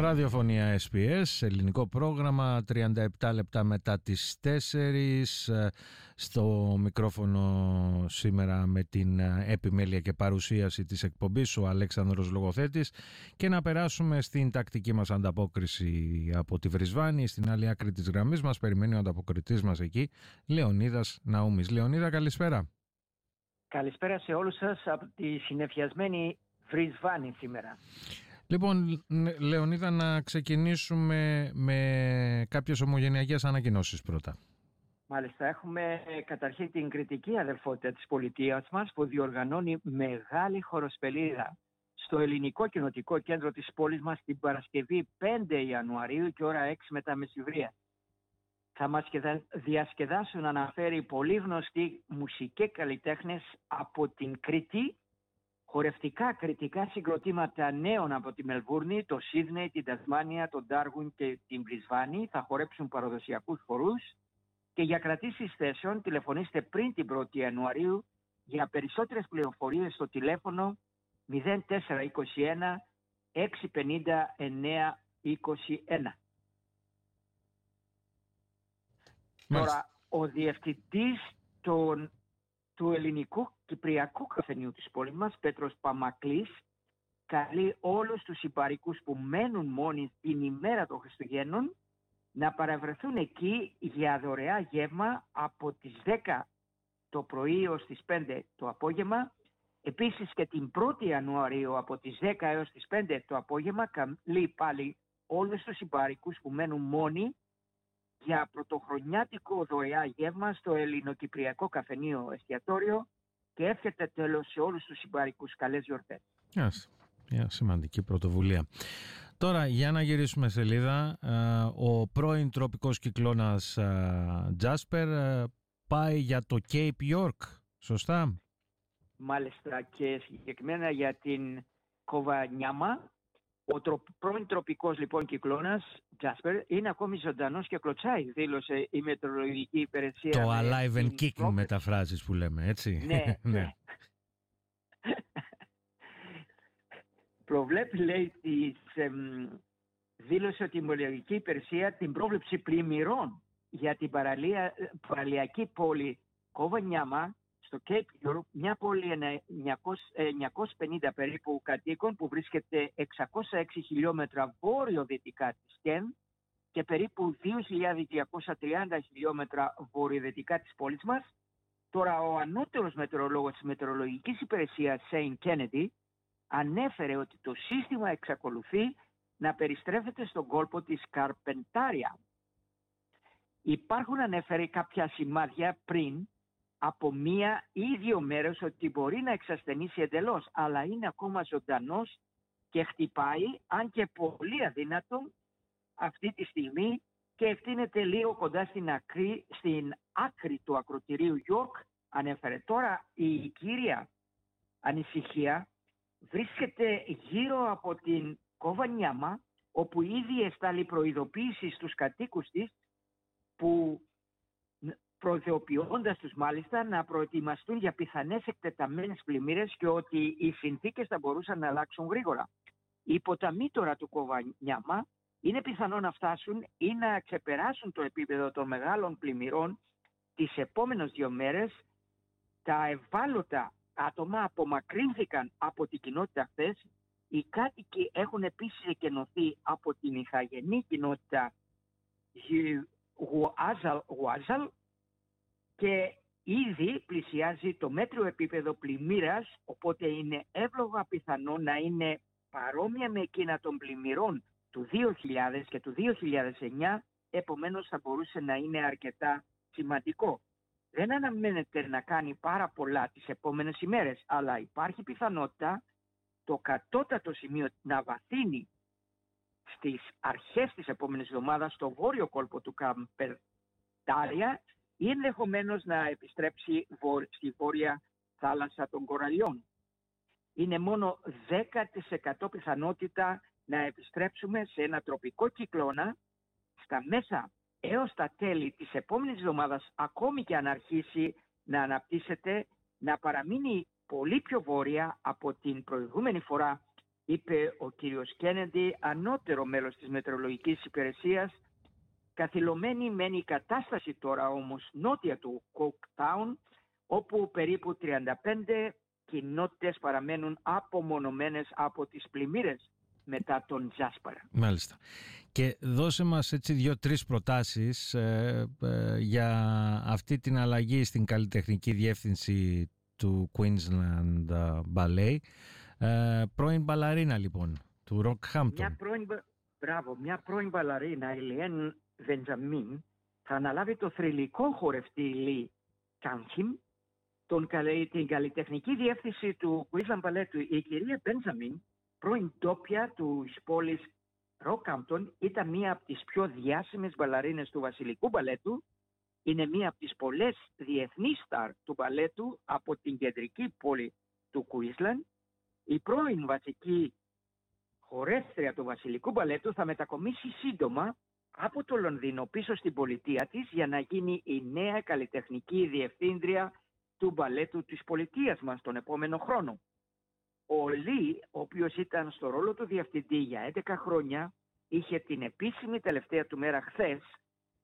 Ραδιοφωνία SPS, ελληνικό πρόγραμμα, 37 λεπτά μετά τις 4, ε, στο μικρόφωνο σήμερα με την ε, επιμέλεια και παρουσίαση της εκπομπής ο Αλέξανδρος Λογοθέτης και να περάσουμε στην τακτική μας ανταπόκριση από τη Βρισβάνη, στην άλλη άκρη της γραμμής μας, περιμένει ο ανταποκριτής μας εκεί, Λεωνίδας Ναούμης. Λεωνίδα, καλησπέρα. Καλησπέρα σε όλους σας από τη συνεφιασμένη Βρισβάνη σήμερα. Λοιπόν, Λεωνίδα, να ξεκινήσουμε με κάποιες ομογενειακές ανακοινώσεις πρώτα. Μάλιστα, έχουμε ε, καταρχήν την κριτική αδελφότητα της πολιτείας μας που διοργανώνει μεγάλη χοροσπελίδα στο ελληνικό κοινοτικό κέντρο της πόλης μας την Παρασκευή 5 Ιανουαρίου και ώρα 6 μετά μεσηβρία. Θα μας διασκεδάσουν αναφέρει πολύ γνωστοί μουσικοί καλλιτέχνες από την Κρήτη χορευτικά κριτικά συγκροτήματα νέων από τη Μελβούρνη, το Σίδνεϊ, την Τασμάνια, τον Ντάργουν και την Μπρισβάνη θα χορέψουν παραδοσιακούς χορούς και για κρατήσεις θέσεων τηλεφωνήστε πριν την 1η Ιανουαρίου για περισσότερες πληροφορίες στο τηλέφωνο 0421 650 921. Τώρα, ο διευθυντής των του ελληνικού κυπριακού καφενείου της πόλης μας, Πέτρος Παμακλής, καλεί όλους τους υπαρικούς που μένουν μόνοι την ημέρα των Χριστουγέννων να παραβρεθούν εκεί για δωρεά γεύμα από τις 10 το πρωί ως τις 5 το απόγευμα. Επίσης και την 1η Ιανουαρίου από τις 10 έως τις 5 το απόγευμα καλεί πάλι όλους τους υπαρικούς που μένουν μόνοι για πρωτοχρονιάτικο δωρεά γεύμα στο ελληνοκυπριακό καφενείο εστιατόριο και εύχεται τέλος σε όλους τους συμπαρικούς καλές γιορτές. Μια σημαντική πρωτοβουλία. Τώρα για να γυρίσουμε σελίδα, ε, ο πρώην τροπικός κυκλώνας ε, Τζάσπερ ε, πάει για το Cape York, σωστά; Μάλιστα και συγκεκριμένα για την Κοβανιάμα ο τρο, πρώην τροπικός λοιπόν κυκλώνας, Τζάσπερ, είναι ακόμη ζωντανός και κλωτσάει, δήλωσε η μετεωρολογική υπηρεσία. Το alive and kicking μεταφράζεις που λέμε, έτσι; Ναι, ναι. ναι. Προβλέπει, λέει, της, δήλωσε ότι η μετεωρολογική υπηρεσία την πρόβλεψη πλημμυρών για την παραλία, παραλιακή πόλη Κόβανιάμα στο Cape York, μια πόλη 950 ε, περίπου κατοίκων που βρίσκεται 606 χιλιόμετρα βόρειο-δυτικά της Κεν και περίπου 2.230 χιλιόμετρα βορειοδυτικά της πόλης μας. Τώρα ο ανώτερος μετεωρολόγος της μετεωρολογικής υπηρεσίας Σέιν Κέννεντι ανέφερε ότι το σύστημα εξακολουθεί να περιστρέφεται στον κόλπο της Καρπεντάρια. Υπάρχουν ανέφερε κάποια σημάδια πριν από μία ή δύο μέρες ότι μπορεί να εξασθενήσει εντελώς, αλλά είναι ακόμα ζωντανός και χτυπάει, αν και πολύ αδύνατο, αυτή τη στιγμή και ευθύνεται λίγο κοντά στην, άκρη, στην άκρη του ακροτηρίου Γιόρκ, ανέφερε. Τώρα η κύρια ανησυχία βρίσκεται γύρω από την Κοβανιάμα, όπου ήδη εστάλει προειδοποίηση στους κατοίκους της που προειδοποιώντας τους μάλιστα να προετοιμαστούν για πιθανές εκτεταμένες πλημμύρες και ότι οι συνθήκες θα μπορούσαν να αλλάξουν γρήγορα. Οι ποταμοί τώρα του Κοβανιάμα είναι πιθανό να φτάσουν ή να ξεπεράσουν το επίπεδο των μεγάλων πλημμυρών τις επόμενες δύο μέρες. Τα ευάλωτα άτομα απομακρύνθηκαν από την κοινότητα χθες. Οι κάτοικοι έχουν επίσης εκενωθεί από την ηθαγενή κοινότητα Γουάζαλ και ήδη πλησιάζει το μέτριο επίπεδο πλημμύρας, οπότε είναι εύλογα πιθανό να είναι παρόμοια με εκείνα των πλημμυρών του 2000 και του 2009, επομένως θα μπορούσε να είναι αρκετά σημαντικό. Δεν αναμένεται να κάνει πάρα πολλά τις επόμενες ημέρες, αλλά υπάρχει πιθανότητα το κατώτατο σημείο να βαθύνει στις αρχές της επόμενης εβδομάδας στο βόρειο κόλπο του Καμπερτάρια ή ενδεχομένως να επιστρέψει στη βόρεια θάλασσα των κοραλιών. Είναι μόνο 10% πιθανότητα να επιστρέψουμε σε ένα τροπικό κυκλώνα στα μέσα έως τα τέλη της επόμενης εβδομάδας ακόμη και αν αρχίσει να αναπτύσσεται να παραμείνει πολύ πιο βόρεια από την προηγούμενη φορά είπε ο κύριος Κένεντι, ανώτερο μέλος της Μετρολογικής Υπηρεσίας, καθυλωμένη μένει η κατάσταση τώρα όμως νότια του Κοκτάουν, όπου περίπου 35 κοινότητες παραμένουν απομονωμένες από τις πλημμύρες μετά τον Τζάσπαρα. Μάλιστα. Και δώσε μας έτσι δύο-τρεις προτάσεις ε, ε, για αυτή την αλλαγή στην καλλιτεχνική διεύθυνση του Queensland Ballet. Ε, πρώην μπαλαρίνα λοιπόν, του Rockhampton. Μια πρώην, μπράβο, μια πρώην μπαλαρίνα, η Λιέν Βεντζαμίν, θα αναλάβει το θρηλυκό χορευτή Λί Κάνχιμ, τον, την καλλιτεχνική διεύθυνση του Queensland Ballet του, η κυρία Μπέντζαμιν, πρώην τόπια του πόλης Ρόκαμπτον, ήταν μία από τις πιο διάσημες μπαλαρίνες του βασιλικού μπαλέτου. Είναι μία από τις πολλές διεθνείς στάρ του μπαλέτου από την κεντρική πόλη του Κουίσλαν. Η πρώην βασική χορεύτρια του βασιλικού μπαλέτου θα μετακομίσει σύντομα από το Λονδίνο πίσω στην πολιτεία της για να γίνει η νέα καλλιτεχνική διευθύντρια του μπαλέτου της πολιτείας μας τον επόμενο χρόνο. Ο Λί, ο οποίος ήταν στο ρόλο του διευθυντή για 11 χρόνια, είχε την επίσημη τελευταία του μέρα χθες,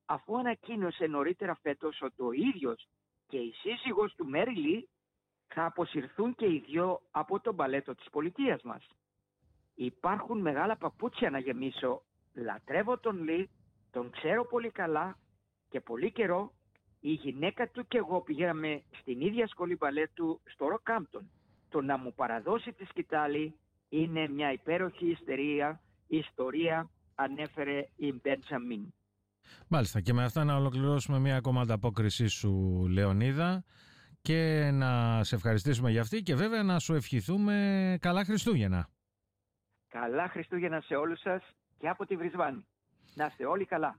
αφού ανακοίνωσε νωρίτερα φέτος ότι ο ίδιος και η σύζυγος του Μέριλι θα αποσυρθούν και οι δυο από τον παλέτο της πολιτείας μας. Υπάρχουν μεγάλα παπούτσια να γεμίσω. Λατρεύω τον Λί, τον ξέρω πολύ καλά και πολύ καιρό η γυναίκα του και εγώ πηγαίναμε στην ίδια σχολή μπαλέτου στο Ροκάμπτον το να μου παραδώσει τη σκητάλη είναι μια υπέροχη ιστερία, ιστορία, ανέφερε η Μπέντσαμιν. Μάλιστα και με αυτά να ολοκληρώσουμε μια ακόμα ανταπόκρισή σου Λεωνίδα και να σε ευχαριστήσουμε για αυτή και βέβαια να σου ευχηθούμε καλά Χριστούγεννα. Καλά Χριστούγεννα σε όλους σας και από τη Βρισβάνη. Να είστε όλοι καλά.